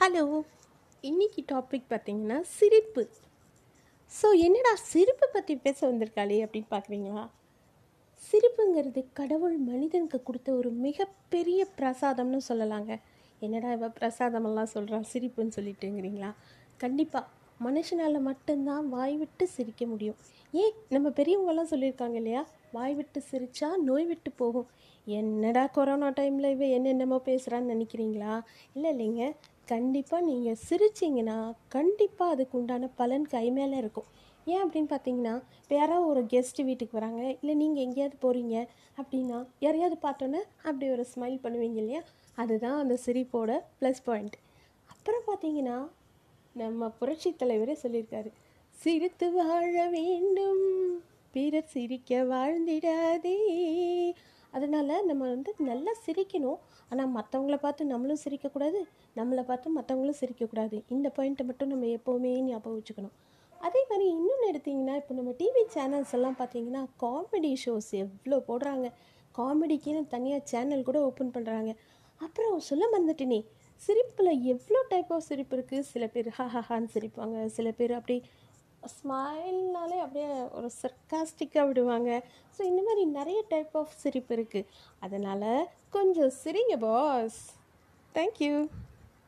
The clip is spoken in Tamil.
ஹலோ இன்னைக்கு டாபிக் பார்த்தீங்கன்னா சிரிப்பு. ஸோ என்னடா சிரிப்பு பற்றி பேச வந்திருக்காளே அப்படின்னு பார்க்குறீங்களா? சிரிப்புங்கிறது கடவுள் மனிதனுக்கு கொடுத்த ஒரு மிகப்பெரிய பிரசாதம்னு சொல்லலாங்க. என்னடா இவ பிரசாதமெல்லாம் சொல்கிறான் சிரிப்புன்னு சொல்லிட்டுங்கிறீங்களா? கண்டிப்பாக மனுஷனால் மட்டும்தான் வாய் விட்டு சிரிக்க முடியும். ஏன் நம்ம பெரியவங்கெல்லாம் சொல்லியிருக்காங்க இல்லையா? வாய் விட்டு சிரித்தா நோய் விட்டு போகும். என்னடா கொரோனா டைமில் இவ என்னென்னமோ பேசுகிறான்னு நினைக்கிறீங்களா? இல்லை இல்லைங்க. கண்டிப்பாக நீங்கள் சிரிச்சிங்கன்னா கண்டிப்பாக அதுக்கு உண்டான பலன் கை மேலே இருக்கும். ஏன் அப்படின்னு பார்த்தீங்கன்னா இப்போ யாராவது ஒரு கெஸ்ட்டு வீட்டுக்கு வராங்க இல்லை நீங்கள் எங்கேயாவது போகிறீங்க அப்படின்னா யாரையாவது பார்த்தோன்னே அப்படி ஒரு ஸ்மைல் பண்ணுவீங்க இல்லையா? அதுதான் அந்த சிரிப்போட ப்ளஸ் பாயிண்ட் அப்புறம் பார்த்தீங்கன்னா நம்ம புரட்சி தலைவரே சொல்லியிருக்காரு. சிரித்து வாழ வேண்டும் பிறர் சிரிக்க வாழ்ந்திடாதே. அதனால் நம்ம வந்து நல்லா சிரிக்கணும். ஆனால் மற்றவங்கள பார்த்து நம்மளும் சிரிக்கக்கூடாது நம்மளை பார்த்து மற்றவங்களும் சிரிக்கக்கூடாது. இந்த பாயிண்ட்டை மட்டும் நம்ம எப்போவுமே ஞாபகம் வச்சுக்கணும். அதே மாதிரி இன்னொன்று எடுத்திங்கன்னா இப்போ நம்ம டிவி சேனல்ஸ் எல்லாம் பார்த்தீங்கன்னா காமெடி ஷோஸ் எவ்வளோ போடுறாங்க. காமெடிக்குன்னு தனியாக சேனல் கூட ஓப்பன் பண்ணுறாங்க அப்புறம் சொல்ல மறந்துட்டேனே. சிரிப்பில் எவ்வளோ டைப் ஆஃப் சிரிப்பு இருக்குது சில பேர் ஹஹான்னு சிரிப்பாங்க. சில பேர் அப்படி ஸ்மைல்னாலே அப்படியே ஒரு சர்க்காஸ்டிக்காக விடுவாங்க. ஸோ இந்த மாதிரி நிறைய டைப் ஆஃப் சிரிப்பு இருக்குது அதனால் கொஞ்சம் சிரிங்க பாஸ் தேங்க்யூ